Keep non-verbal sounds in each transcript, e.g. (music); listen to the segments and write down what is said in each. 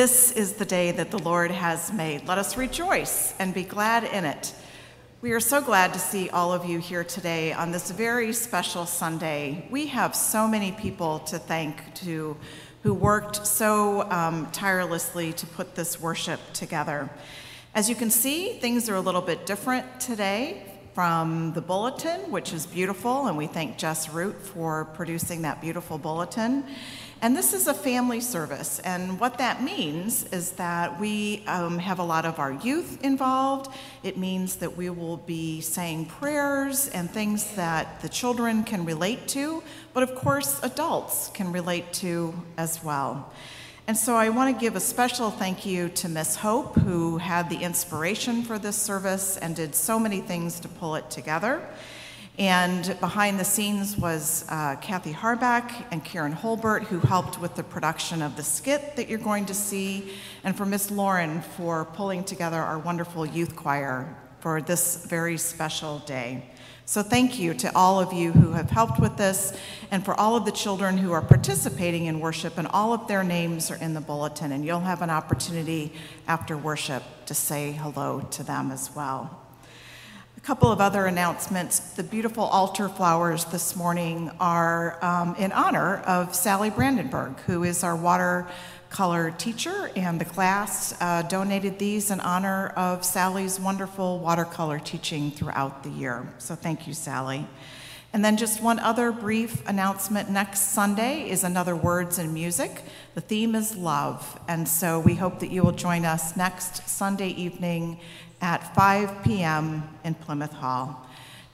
This is the day that the Lord has made. Let us rejoice and be glad in it. We are so glad to see all of you here today on this very special Sunday. We have so many people to thank to who worked so um, tirelessly to put this worship together. As you can see, things are a little bit different today from the bulletin, which is beautiful, and we thank Jess Root for producing that beautiful bulletin. And this is a family service, and what that means is that we um, have a lot of our youth involved. It means that we will be saying prayers and things that the children can relate to, but of course, adults can relate to as well. And so I want to give a special thank you to Miss Hope, who had the inspiration for this service and did so many things to pull it together. And behind the scenes was uh, Kathy Harback and Karen Holbert, who helped with the production of the skit that you're going to see, and for Miss Lauren for pulling together our wonderful youth choir for this very special day. So thank you to all of you who have helped with this, and for all of the children who are participating in worship, and all of their names are in the bulletin, and you'll have an opportunity after worship to say hello to them as well. A couple of other announcements. The beautiful altar flowers this morning are um, in honor of Sally Brandenburg, who is our watercolor teacher, and the class uh, donated these in honor of Sally's wonderful watercolor teaching throughout the year. So thank you, Sally. And then just one other brief announcement. Next Sunday is another Words and Music. The theme is love. And so we hope that you will join us next Sunday evening at 5 p.m. in Plymouth Hall.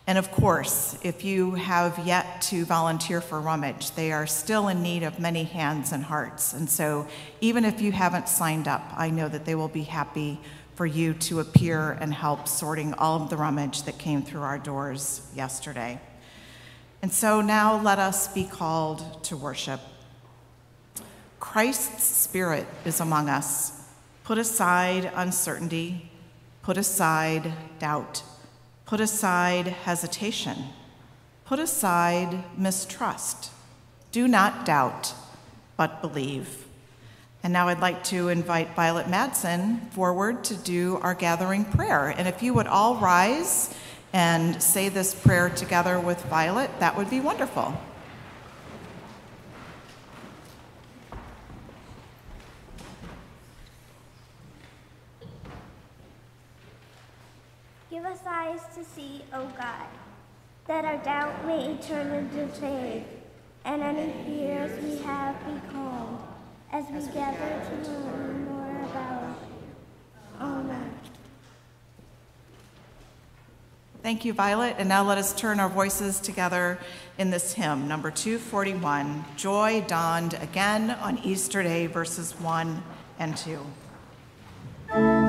And of course, if you have yet to volunteer for Rummage, they are still in need of many hands and hearts. And so, even if you haven't signed up, I know that they will be happy for you to appear and help sorting all of the rummage that came through our doors yesterday. And so, now let us be called to worship. Christ's Spirit is among us. Put aside uncertainty Put aside doubt. Put aside hesitation. Put aside mistrust. Do not doubt, but believe. And now I'd like to invite Violet Madsen forward to do our gathering prayer. And if you would all rise and say this prayer together with Violet, that would be wonderful. eyes to see, O God, that our doubt may turn into faith, and any fears we have be calmed, as we gather to learn more about Amen. Thank you, Violet. And now let us turn our voices together in this hymn, number 241 Joy Dawned Again on Easter Day, verses 1 and 2.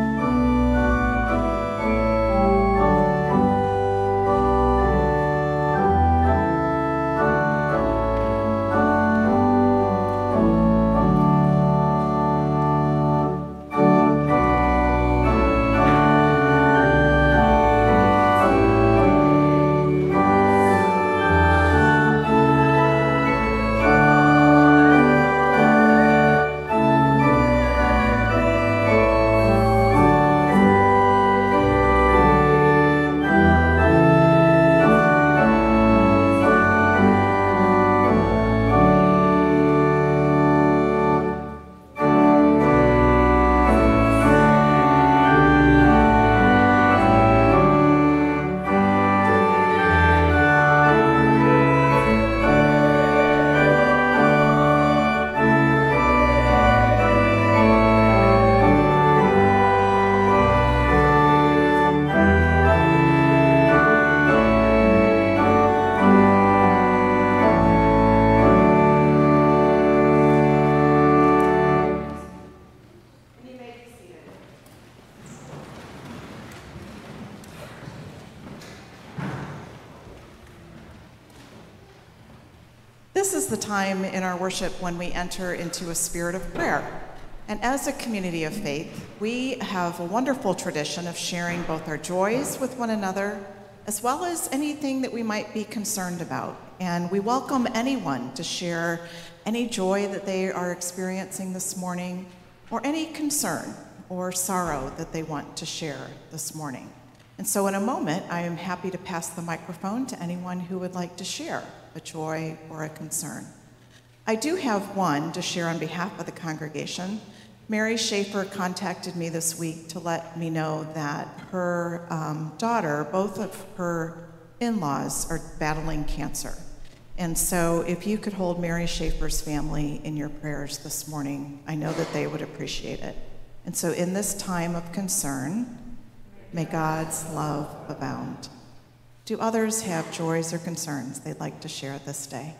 Time in our worship when we enter into a spirit of prayer. And as a community of faith, we have a wonderful tradition of sharing both our joys with one another as well as anything that we might be concerned about. And we welcome anyone to share any joy that they are experiencing this morning, or any concern or sorrow that they want to share this morning. And so, in a moment, I am happy to pass the microphone to anyone who would like to share a joy or a concern. I do have one to share on behalf of the congregation. Mary Schaefer contacted me this week to let me know that her um, daughter, both of her in laws, are battling cancer. And so, if you could hold Mary Schaefer's family in your prayers this morning, I know that they would appreciate it. And so, in this time of concern, may God's love abound. Do others have joys or concerns they'd like to share this day?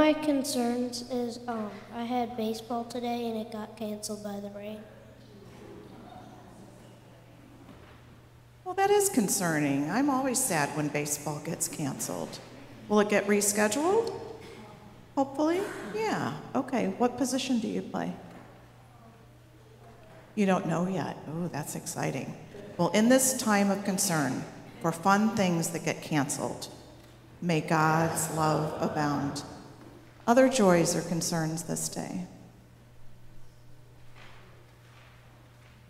My concerns is um, I had baseball today and it got canceled by the rain. Well, that is concerning. I'm always sad when baseball gets canceled. Will it get rescheduled? Hopefully? Yeah. Okay. What position do you play? You don't know yet. Oh, that's exciting. Well, in this time of concern for fun things that get canceled, may God's love abound. Other joys or concerns this day?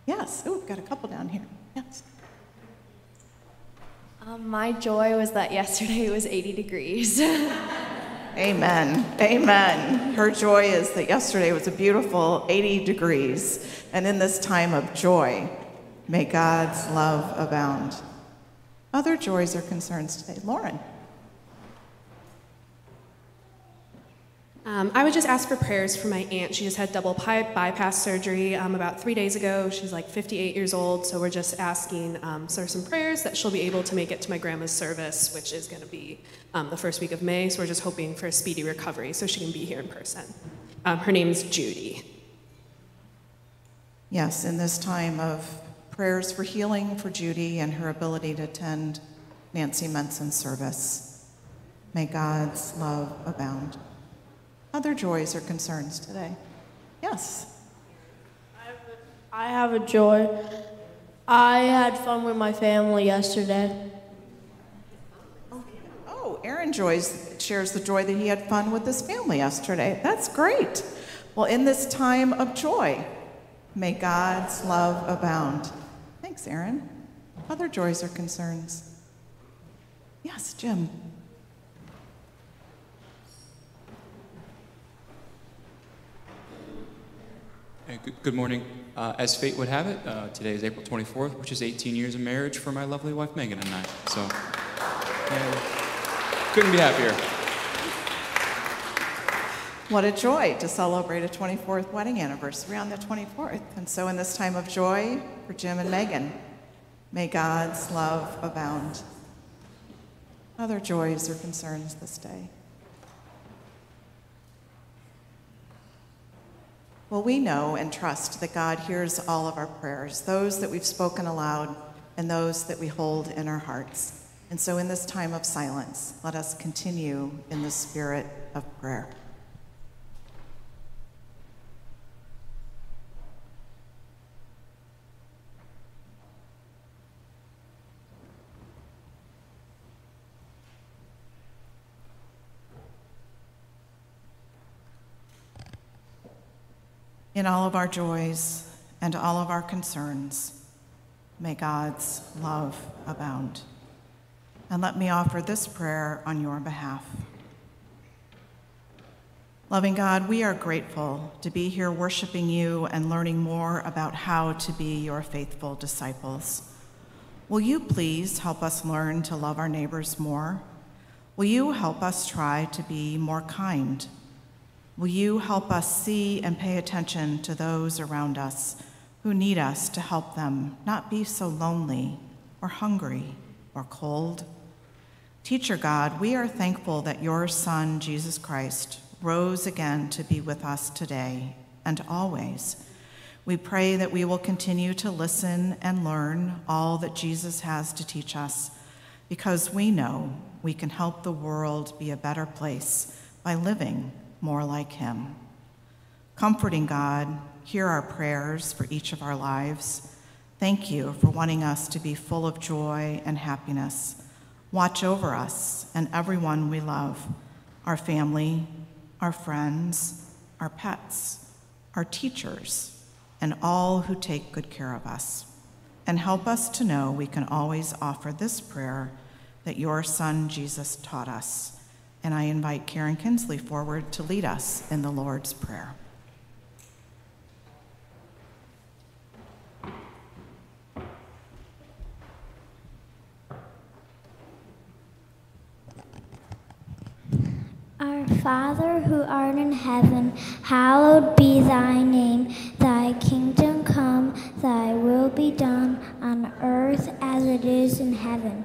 Yes. Oh, we've got a couple down here. Yes. Um, my joy was that yesterday it was 80 degrees. (laughs) Amen. Amen. Her joy is that yesterday was a beautiful 80 degrees. And in this time of joy, may God's love abound. Other joys or concerns today? Lauren. Um, I would just ask for prayers for my aunt. She just had double pipe bypass surgery um, about three days ago. She's like 58 years old, so we're just asking um, for some prayers that she'll be able to make it to my grandma's service, which is going to be um, the first week of May. So we're just hoping for a speedy recovery so she can be here in person. Um, her name's Judy. Yes, in this time of prayers for healing for Judy and her ability to attend Nancy Menson's service, may God's love abound. Other joys or concerns today? Yes. I have a joy. I had fun with my family yesterday. Oh, oh Aaron joys shares the joy that he had fun with his family yesterday. That's great. Well, in this time of joy, may God's love abound. Thanks, Aaron. Other joys or concerns? Yes, Jim. Good, morning. Uh, as fate would have it, uh, today is April 24th, which is 18 years of marriage for my lovely wife Megan and I. So, yeah, couldn't be happier. What a joy to celebrate a 24th wedding anniversary on the 24th. And so, in this time of joy for Jim and Megan, may God's love abound. Other joys or concerns this day? Well, we know and trust that God hears all of our prayers, those that we've spoken aloud and those that we hold in our hearts. And so, in this time of silence, let us continue in the spirit of prayer. In all of our joys and all of our concerns, may God's love abound. And let me offer this prayer on your behalf. Loving God, we are grateful to be here worshiping you and learning more about how to be your faithful disciples. Will you please help us learn to love our neighbors more? Will you help us try to be more kind? Will you help us see and pay attention to those around us who need us to help them not be so lonely or hungry or cold? Teacher God, we are thankful that your Son, Jesus Christ, rose again to be with us today and always. We pray that we will continue to listen and learn all that Jesus has to teach us because we know we can help the world be a better place by living more like Him. Comforting God, hear our prayers for each of our lives. Thank you for wanting us to be full of joy and happiness. Watch over us and everyone we love our family, our friends, our pets, our teachers, and all who take good care of us. And help us to know we can always offer this prayer that your Son Jesus taught us. And I invite Karen Kinsley forward to lead us in the Lord's Prayer. Our Father who art in heaven, hallowed be thy name. Thy kingdom come, thy will be done on earth as it is in heaven.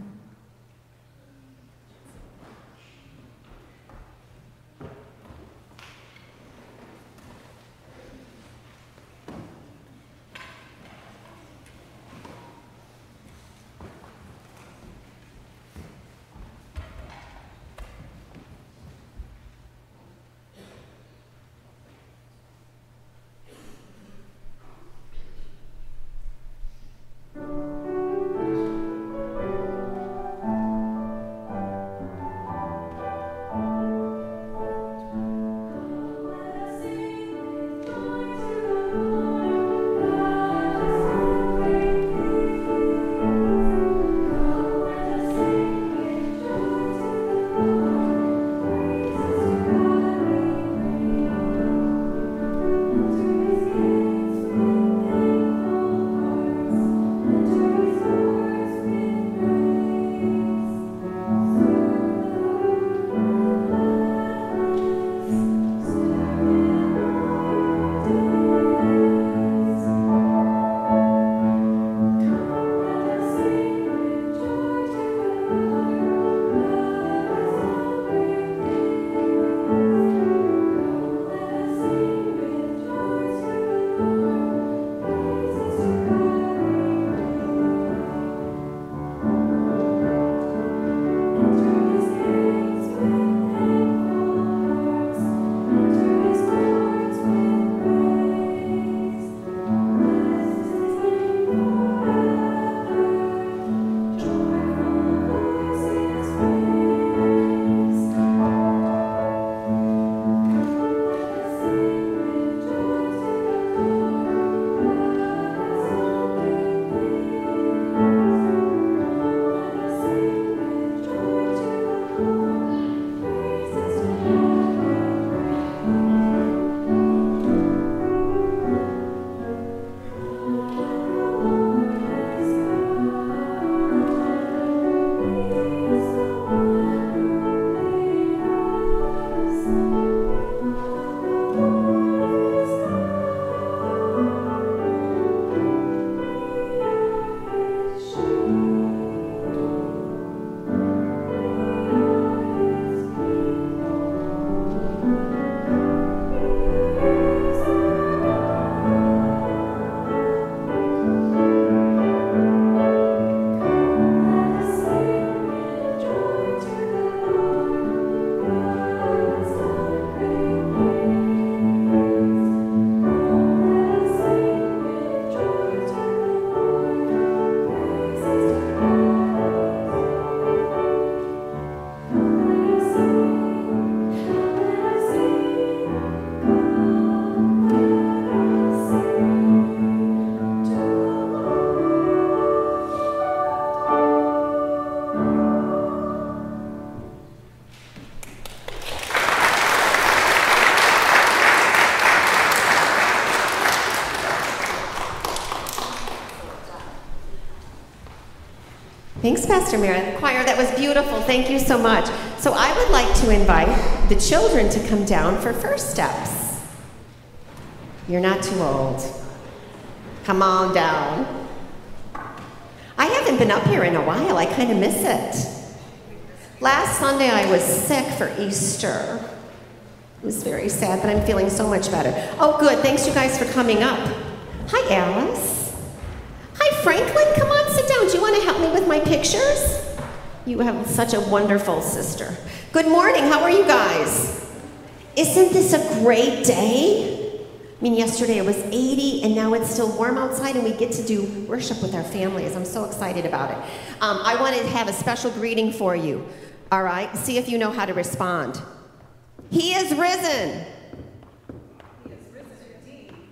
Thanks, Pastor Mara. Choir, that was beautiful. Thank you so much. So I would like to invite the children to come down for first steps. You're not too old. Come on down. I haven't been up here in a while. I kind of miss it. Last Sunday I was sick for Easter. It was very sad, but I'm feeling so much better. Oh, good. Thanks, you guys, for coming up. Hi, Alice. Hi, Franklin. Come my pictures? You have such a wonderful sister. Good morning. How are you guys? Isn't this a great day? I mean, yesterday it was 80, and now it's still warm outside, and we get to do worship with our families. I'm so excited about it. Um, I wanted to have a special greeting for you. All right? See if you know how to respond. He is risen.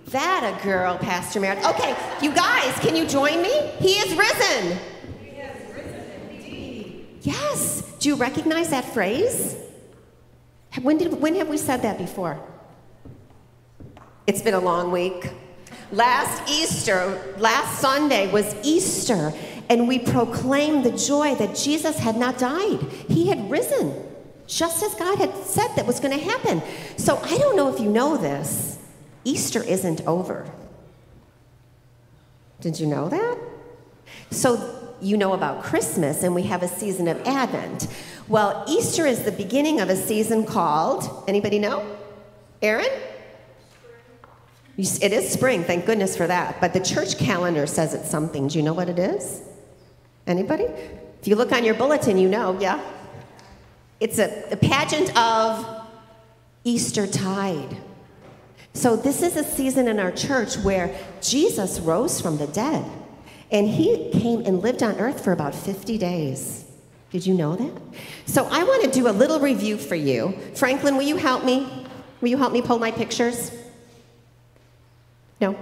That a girl, Pastor Meredith. Okay, you guys, can you join me? He is risen. He is risen indeed. Yes. Do you recognize that phrase? When, did, when have we said that before? It's been a long week. Last Easter, last Sunday was Easter, and we proclaimed the joy that Jesus had not died. He had risen, just as God had said that was going to happen. So I don't know if you know this. Easter isn't over. Did you know that? So you know about Christmas, and we have a season of Advent. Well, Easter is the beginning of a season called, anybody know? Aaron? It is spring, thank goodness for that. But the church calendar says it's something. Do you know what it is? Anybody? If you look on your bulletin, you know, yeah? It's a, a pageant of Easter tide. So, this is a season in our church where Jesus rose from the dead. And he came and lived on earth for about 50 days. Did you know that? So, I want to do a little review for you. Franklin, will you help me? Will you help me pull my pictures? No.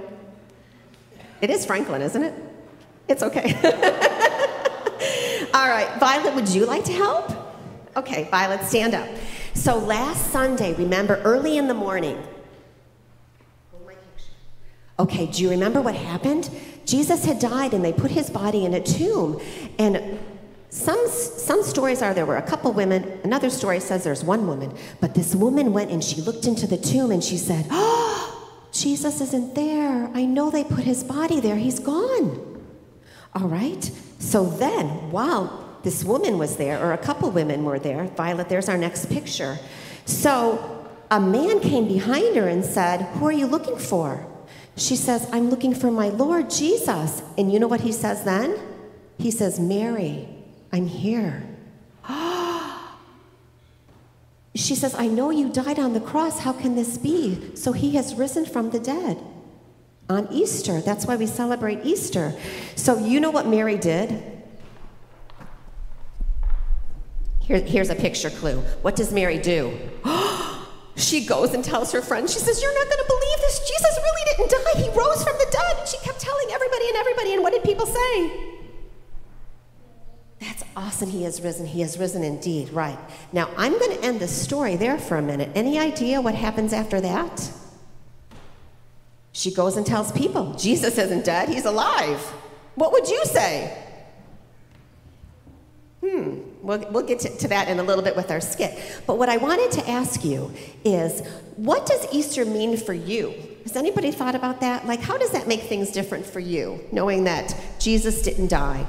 It is Franklin, isn't it? It's okay. (laughs) All right, Violet, would you like to help? Okay, Violet, stand up. So last Sunday, remember early in the morning. Okay, do you remember what happened? Jesus had died and they put his body in a tomb. And some, some stories are there were a couple women, another story says there's one woman, but this woman went and she looked into the tomb and she said, Oh, Jesus isn't there. I know they put his body there. He's gone. All right. So then, while this woman was there, or a couple women were there, Violet, there's our next picture. So a man came behind her and said, Who are you looking for? She says, I'm looking for my Lord Jesus. And you know what he says then? He says, Mary, I'm here. (gasps) She says, I know you died on the cross. How can this be? So he has risen from the dead on Easter. That's why we celebrate Easter. So you know what Mary did? Here, here's a picture clue. What does Mary do? (gasps) (gasps) she goes and tells her friend, she says, You're not going to believe this. Jesus really didn't die. He rose from the dead. And she kept telling everybody and everybody. And what did people say? That's awesome. He has risen. He has risen indeed. Right. Now, I'm going to end the story there for a minute. Any idea what happens after that? She goes and tells people Jesus isn't dead, he's alive. What would you say? We'll, we'll get to, to that in a little bit with our skit. But what I wanted to ask you is what does Easter mean for you? Has anybody thought about that? Like, how does that make things different for you, knowing that Jesus didn't die?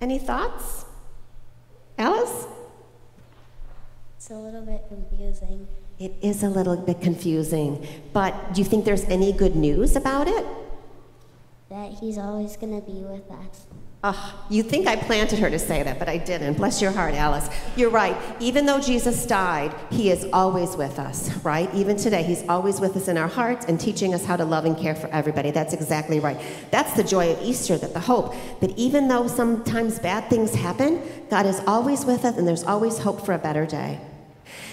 Any thoughts? Alice? It's a little bit confusing. It is a little bit confusing, but do you think there's any good news about it? That he's always going to be with us. Oh, you think I planted her to say that, but I didn't. Bless your heart, Alice. You're right. Even though Jesus died, he is always with us, right? Even today, he's always with us in our hearts and teaching us how to love and care for everybody. That's exactly right. That's the joy of Easter, that the hope that even though sometimes bad things happen, God is always with us and there's always hope for a better day.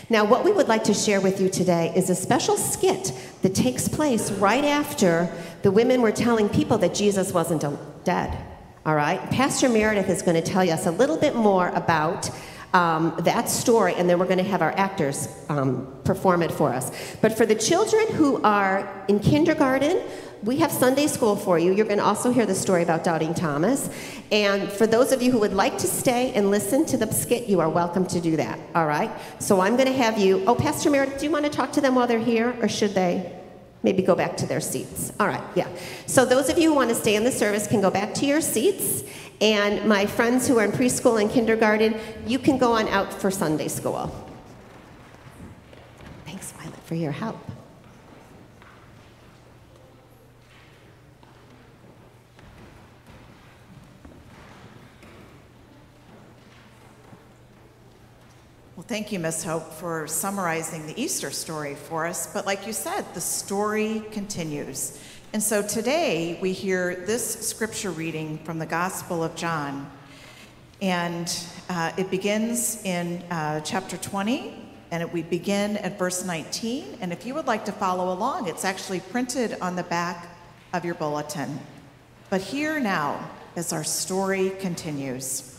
Now, what we would like to share with you today is a special skit that takes place right after the women were telling people that Jesus wasn't dead. All right? Pastor Meredith is going to tell us a little bit more about um, that story, and then we're going to have our actors um, perform it for us. But for the children who are in kindergarten, we have Sunday school for you. You're going to also hear the story about Doubting Thomas. And for those of you who would like to stay and listen to the skit, you are welcome to do that. All right? So I'm going to have you. Oh, Pastor Meredith, do you want to talk to them while they're here, or should they? maybe go back to their seats. All right, yeah. So those of you who want to stay in the service can go back to your seats. And my friends who are in preschool and kindergarten, you can go on out for Sunday school. Thanks, Violet, for your help. Thank you, Miss Hope, for summarizing the Easter story for us. But like you said, the story continues. And so today we hear this scripture reading from the Gospel of John. And uh, it begins in uh, chapter 20, and it, we begin at verse 19. And if you would like to follow along, it's actually printed on the back of your bulletin. But here now, as our story continues.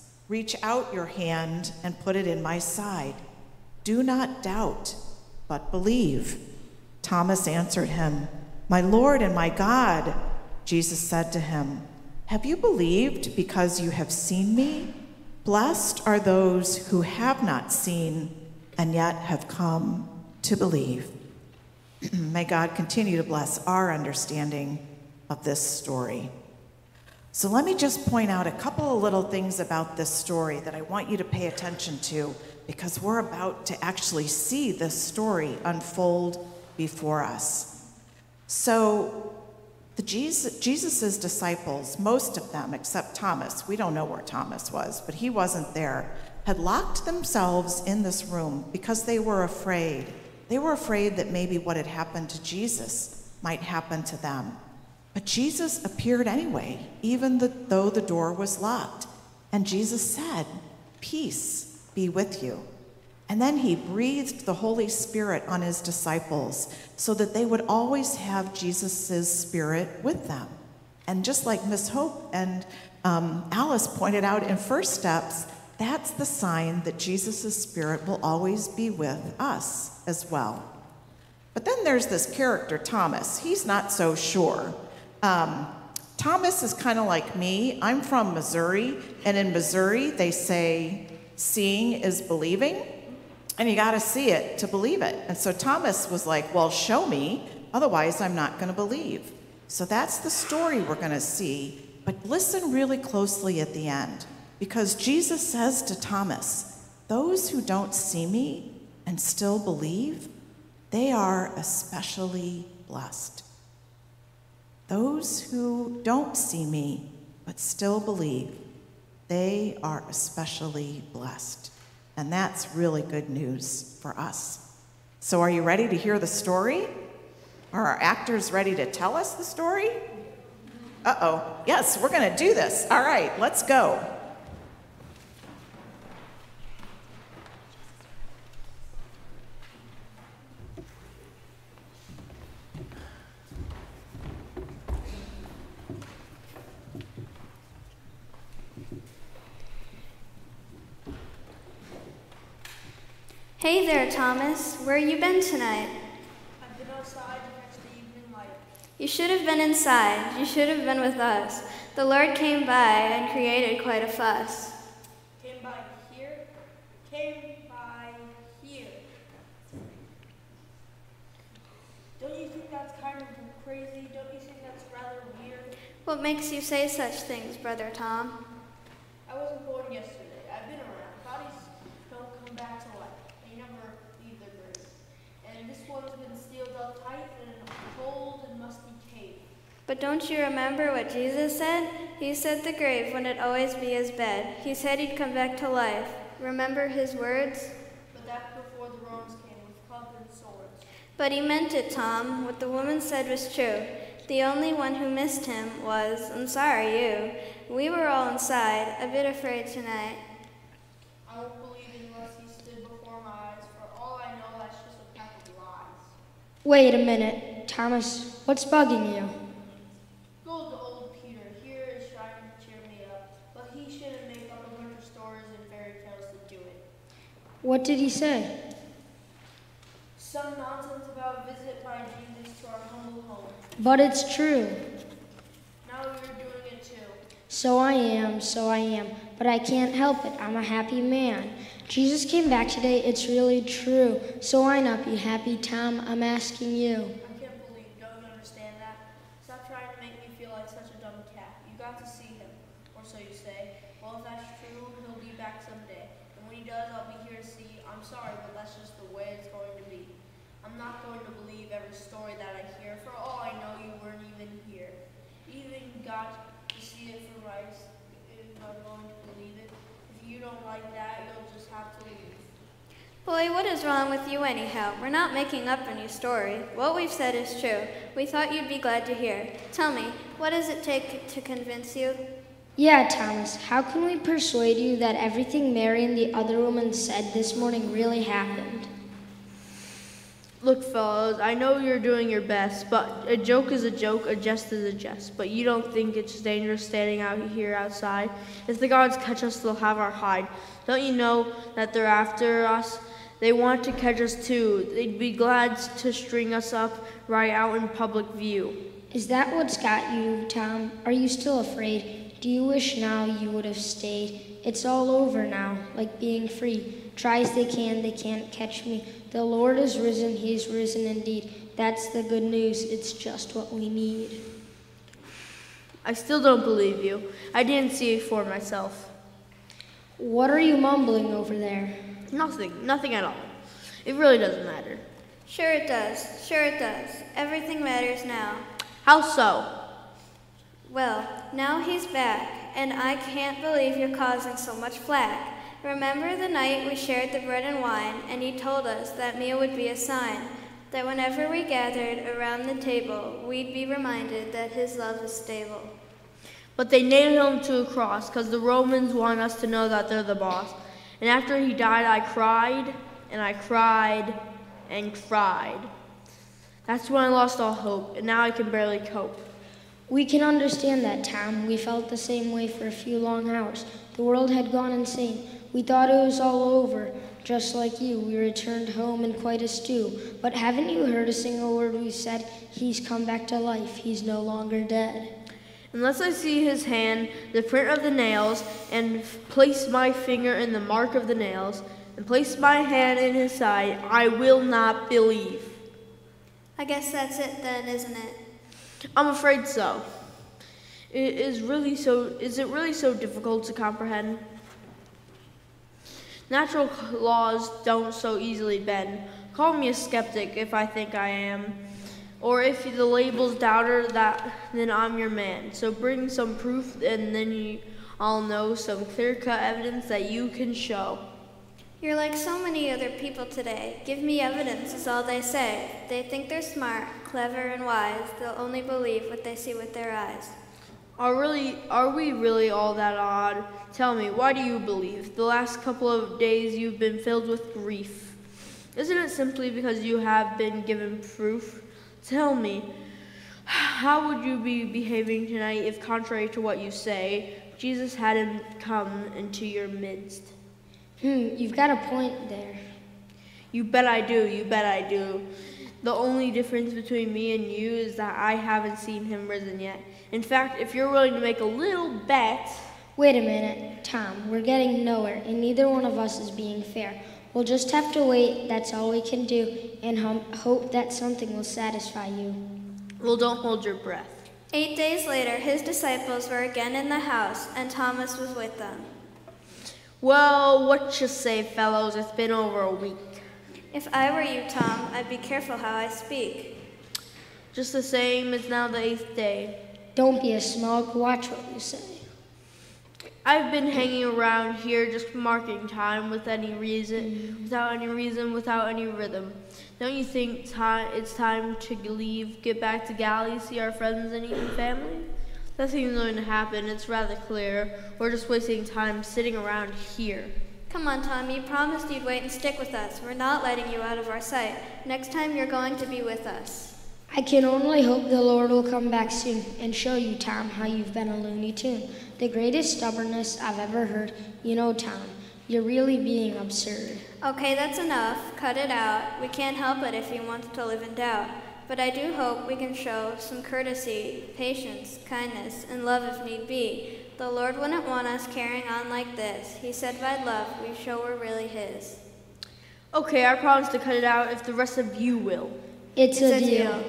Reach out your hand and put it in my side. Do not doubt, but believe. Thomas answered him, My Lord and my God. Jesus said to him, Have you believed because you have seen me? Blessed are those who have not seen and yet have come to believe. (clears throat) May God continue to bless our understanding of this story. So let me just point out a couple of little things about this story that I want you to pay attention to because we're about to actually see this story unfold before us. So the Jesus, Jesus's disciples, most of them except Thomas, we don't know where Thomas was, but he wasn't there, had locked themselves in this room because they were afraid. They were afraid that maybe what had happened to Jesus might happen to them. But Jesus appeared anyway, even though the door was locked. And Jesus said, Peace be with you. And then he breathed the Holy Spirit on his disciples so that they would always have Jesus' Spirit with them. And just like Miss Hope and um, Alice pointed out in First Steps, that's the sign that Jesus' Spirit will always be with us as well. But then there's this character, Thomas. He's not so sure. Um, Thomas is kind of like me. I'm from Missouri, and in Missouri, they say seeing is believing, and you got to see it to believe it. And so Thomas was like, Well, show me, otherwise, I'm not going to believe. So that's the story we're going to see. But listen really closely at the end, because Jesus says to Thomas, Those who don't see me and still believe, they are especially blessed. Those who don't see me but still believe, they are especially blessed. And that's really good news for us. So, are you ready to hear the story? Are our actors ready to tell us the story? Uh oh. Yes, we're going to do this. All right, let's go. Hey there, Thomas. Where have you been tonight? I've been outside to the evening light. You should have been inside. You should have been with us. The Lord came by and created quite a fuss. Came by here? Came by here. Don't you think that's kind of crazy? Don't you think that's rather weird? What makes you say such things, Brother Tom? I wasn't born yesterday. I've been around. Bodies don't come back to life. They never leave their graves. And this one's been sealed up tight in a cold and musty cave. But don't you remember what Jesus said? He said the grave wouldn't always be his bed. He said he'd come back to life. Remember his words? But that's before the Romans came with clubs and swords. But he meant it, Tom. What the woman said was true. The only one who missed him was, I'm sorry, you. We were all inside, a bit afraid tonight. I won't believe it unless he stood before my eyes. For all I know, that's just a pack of lies. Wait a minute, Thomas. What's bugging you? Go to old Peter. Here is trying to cheer me up. But he shouldn't make up a bunch of stories and fairy tales to do it. What did he say? Some nonsense about visit by Jesus to our humble home. But it's true. Now you're doing it too. So I am, so I am. But I can't help it. I'm a happy man. Jesus came back today. It's really true. So why not be happy, Tom? I'm asking you. I can't believe you don't understand that. Stop trying to make me feel like such a dumb cat. You got to see him, or so you say. Well, if that's true, he'll be back someday. And when he does, I'll be here to see. I'm sorry, but that's just the way it's going to be. I'm not going to believe every story that I hear. For all I know, you weren't even here. You even got to see it for rice. If I'm going to believe it. If you don't like that, you'll just have to leave. Boy, what is wrong with you anyhow? We're not making up a new story. What we've said is true. We thought you'd be glad to hear. Tell me, what does it take to convince you? Yeah, Thomas, how can we persuade you that everything Mary and the other woman said this morning really happened? Look, fellows, I know you're doing your best, but a joke is a joke, a jest is a jest. But you don't think it's dangerous standing out here outside? If the guards catch us, they'll have our hide. Don't you know that they're after us? They want to catch us too. They'd be glad to string us up right out in public view. Is that what's got you, Tom? Are you still afraid? Do you wish now you would have stayed? It's all over now, like being free. Try as they can, they can't catch me. The Lord is risen, He's risen indeed. That's the good news. It's just what we need. I still don't believe you. I didn't see it for myself. What are you mumbling over there? Nothing, nothing at all. It really doesn't matter. Sure it does. Sure it does. Everything matters now. How so? Well, now he's back, and I can't believe you're causing so much flack. Remember the night we shared the bread and wine, and he told us that meal would be a sign, that whenever we gathered around the table, we'd be reminded that his love is stable. But they nailed him to a cross because the Romans want us to know that they're the boss. And after he died, I cried and I cried and cried. That's when I lost all hope, and now I can barely cope. We can understand that, Tom. We felt the same way for a few long hours. The world had gone insane. We thought it was all over. Just like you, we returned home in quite a stew. But haven't you heard a single word we said? He's come back to life. He's no longer dead. Unless I see his hand, the print of the nails, and place my finger in the mark of the nails, and place my hand in his side, I will not believe. I guess that's it then, isn't it? I'm afraid so. It is really so is it really so difficult to comprehend? Natural laws don't so easily bend. Call me a skeptic if I think I am. Or if the label's doubter, that then I'm your man. So bring some proof, and then you, I'll know some clear-cut evidence that you can show. You're like so many other people today. Give me evidence, is all they say. They think they're smart, clever, and wise. They'll only believe what they see with their eyes. Are really are we really all that odd? Tell me, why do you believe? The last couple of days you've been filled with grief. Isn't it simply because you have been given proof? Tell me, how would you be behaving tonight if, contrary to what you say, Jesus hadn't come into your midst? Hmm, you've got a point there. You bet I do, you bet I do. The only difference between me and you is that I haven't seen him risen yet. In fact, if you're willing to make a little bet. Wait a minute, Tom. We're getting nowhere, and neither one of us is being fair. We'll just have to wait, that's all we can do, and hum- hope that something will satisfy you. Well, don't hold your breath. Eight days later, his disciples were again in the house, and Thomas was with them. Well, what you say, fellows? It's been over a week. If I were you, Tom, I'd be careful how I speak. Just the same, it's now the eighth day. Don't be a smug. Watch what you say. I've been hanging around here just marking time with any reason, without any reason, without any rhythm. Don't you think time it's time to leave, get back to Galilee, see our friends and even family? Nothing's going to happen, it's rather clear. We're just wasting time sitting around here. Come on, Tom, you promised you'd wait and stick with us. We're not letting you out of our sight. Next time, you're going to be with us. I can only hope the Lord will come back soon and show you, Tom, how you've been a loony Tune. The greatest stubbornness I've ever heard. You know, Tom, you're really being absurd. Okay, that's enough. Cut it out. We can't help it if he wants to live in doubt. But I do hope we can show some courtesy, patience, kindness, and love if need be. The Lord wouldn't want us carrying on like this. He said by love we show we're really His. Okay, I promise to cut it out if the rest of you will. It's, a, deal.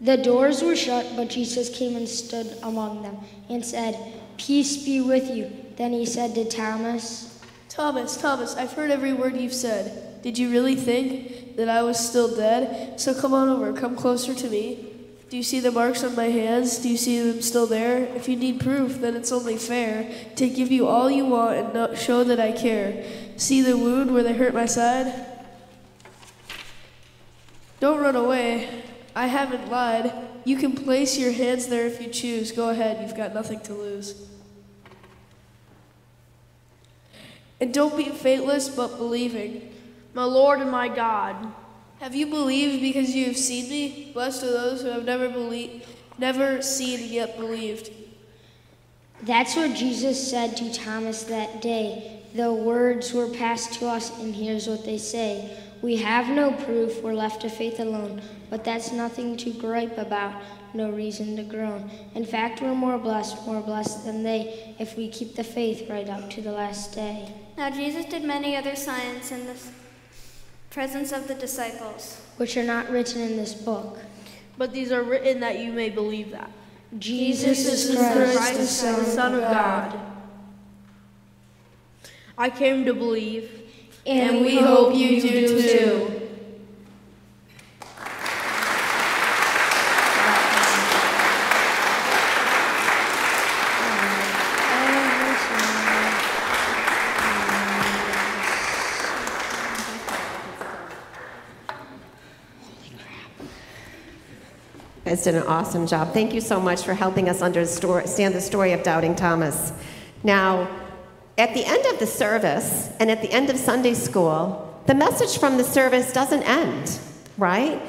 The doors were shut, but Jesus came and stood among them and said, Peace be with you. Then he said to Thomas, Thomas, Thomas, I've heard every word you've said. Did you really think that I was still dead? So come on over, come closer to me. Do you see the marks on my hands? Do you see them still there? If you need proof, then it's only fair to give you all you want and not show that I care. See the wound where they hurt my side? Don't run away. I haven't lied. You can place your hands there if you choose. Go ahead, you've got nothing to lose. And don't be faithless, but believing. My Lord and my God. Have you believed because you have seen me? Blessed are those who have never believed, never seen yet believed. That's what Jesus said to Thomas that day. The words were passed to us, and here's what they say We have no proof, we're left to faith alone, but that's nothing to gripe about, no reason to groan. In fact, we're more blessed, more blessed than they, if we keep the faith right up to the last day. Now, Jesus did many other signs in the presence of the disciples, which are not written in this book. But these are written that you may believe that. Jesus, Jesus is Christ, Christ, the Son, Son of God. God. I came to believe, and, we hope you do too. guys did an awesome job. Thank you so much for helping us understand the story of Doubting Thomas. Now, at the end of the service and at the end of Sunday school, the message from the service doesn't end, right?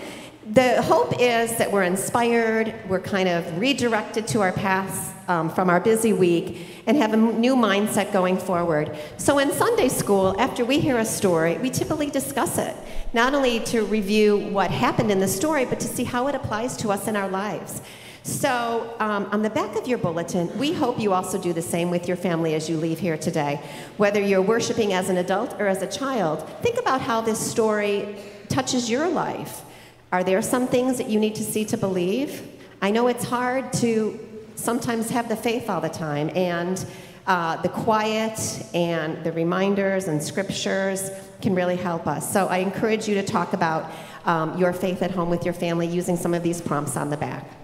The hope is that we're inspired, we're kind of redirected to our paths um, from our busy week, and have a new mindset going forward. So, in Sunday school, after we hear a story, we typically discuss it not only to review what happened in the story, but to see how it applies to us in our lives. So, um, on the back of your bulletin, we hope you also do the same with your family as you leave here today. Whether you're worshiping as an adult or as a child, think about how this story touches your life. Are there some things that you need to see to believe? I know it's hard to sometimes have the faith all the time, and uh, the quiet and the reminders and scriptures can really help us. So I encourage you to talk about um, your faith at home with your family using some of these prompts on the back.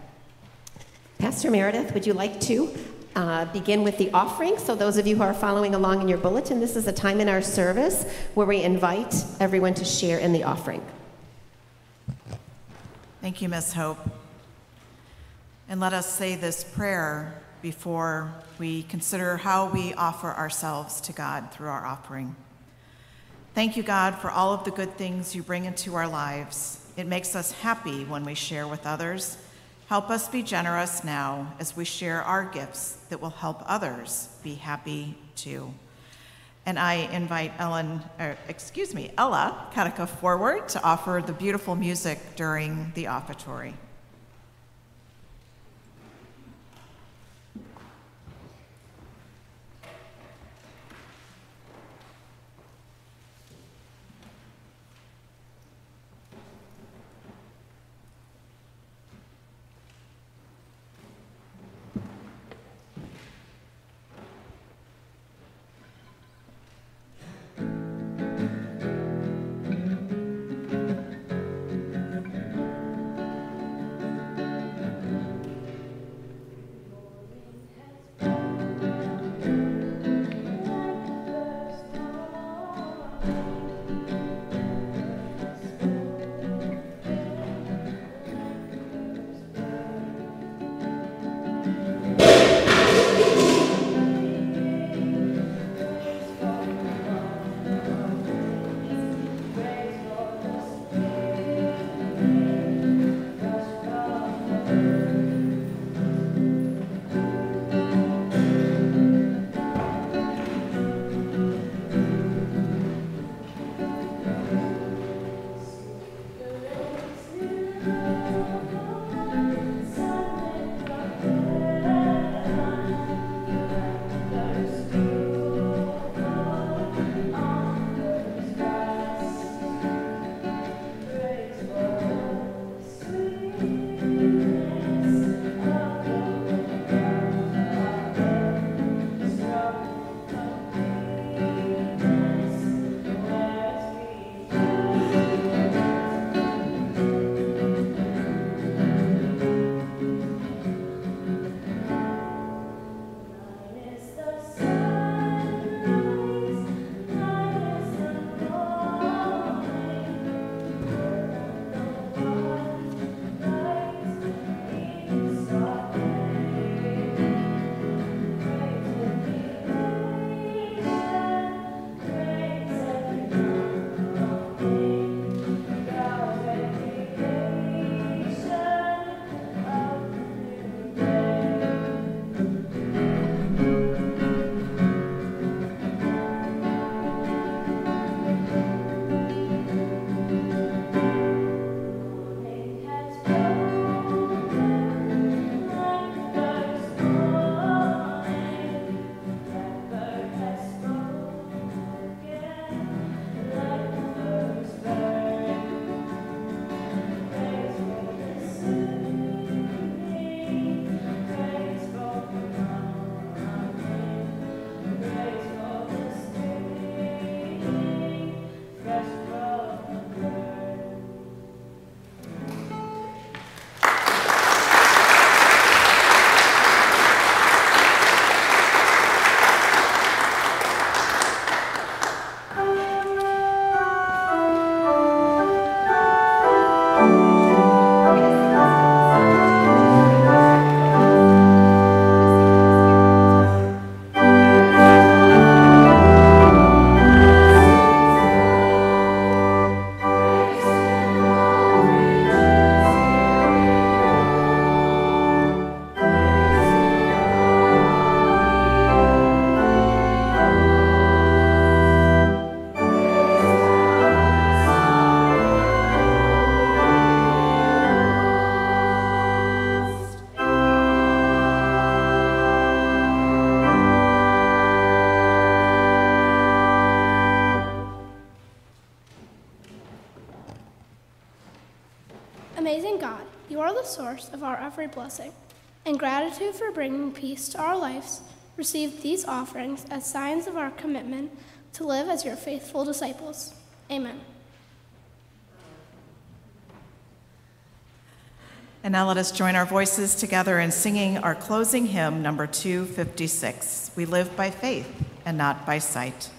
Pastor Meredith, would you like to uh, begin with the offering? So, those of you who are following along in your bulletin, this is a time in our service where we invite everyone to share in the offering. Thank you, Ms. Hope. And let us say this prayer before we consider how we offer ourselves to God through our offering. Thank you, God, for all of the good things you bring into our lives. It makes us happy when we share with others. Help us be generous now as we share our gifts that will help others be happy too. And I invite Ellen, er, excuse me, Ella Katika forward to offer the beautiful music during the offertory. Blessing. In gratitude for bringing peace to our lives, receive these offerings as signs of our commitment to live as your faithful disciples. Amen. And now let us join our voices together in singing our closing hymn, number 256. We live by faith and not by sight.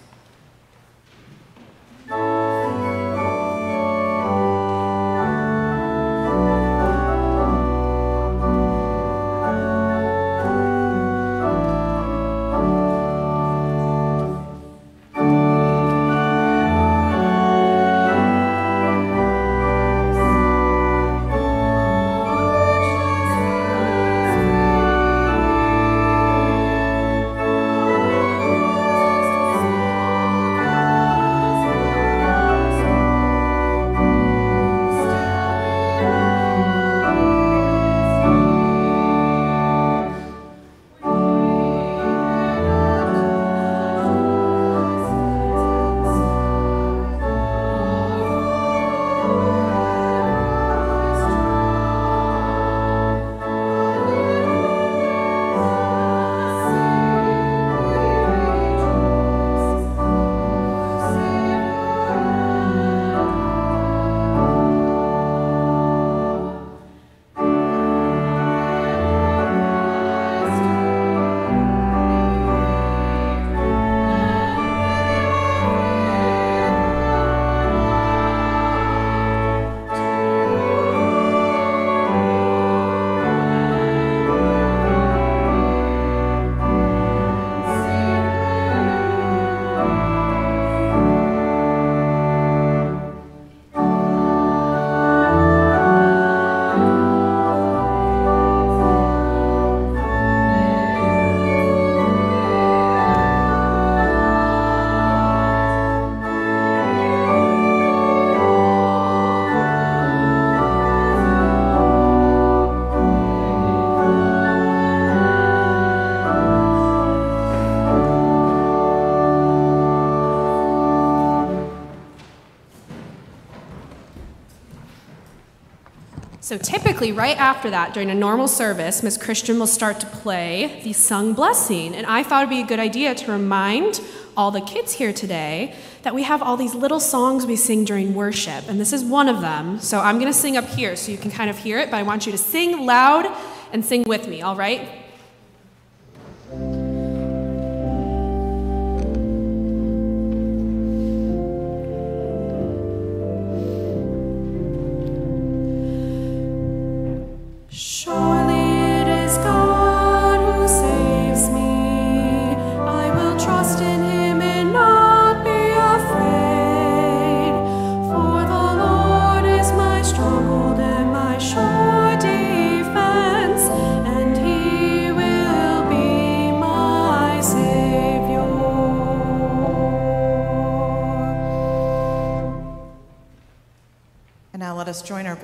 So typically, right after that, during a normal service, Ms. Christian will start to play the sung blessing. And I thought it'd be a good idea to remind all the kids here today that we have all these little songs we sing during worship. And this is one of them. So I'm going to sing up here so you can kind of hear it, but I want you to sing loud and sing with me, all right?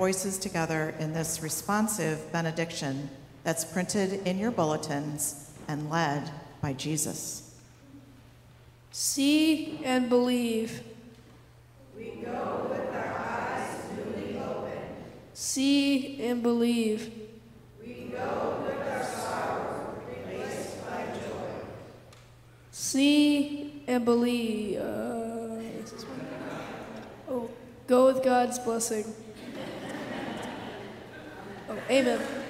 Voices together in this responsive benediction that's printed in your bulletins and led by Jesus. See and believe. We go with our eyes newly open. See and believe. We go with our sorrow replaced by joy. See and believe. Uh, this is one. oh, go with God's blessing. Oh, amen.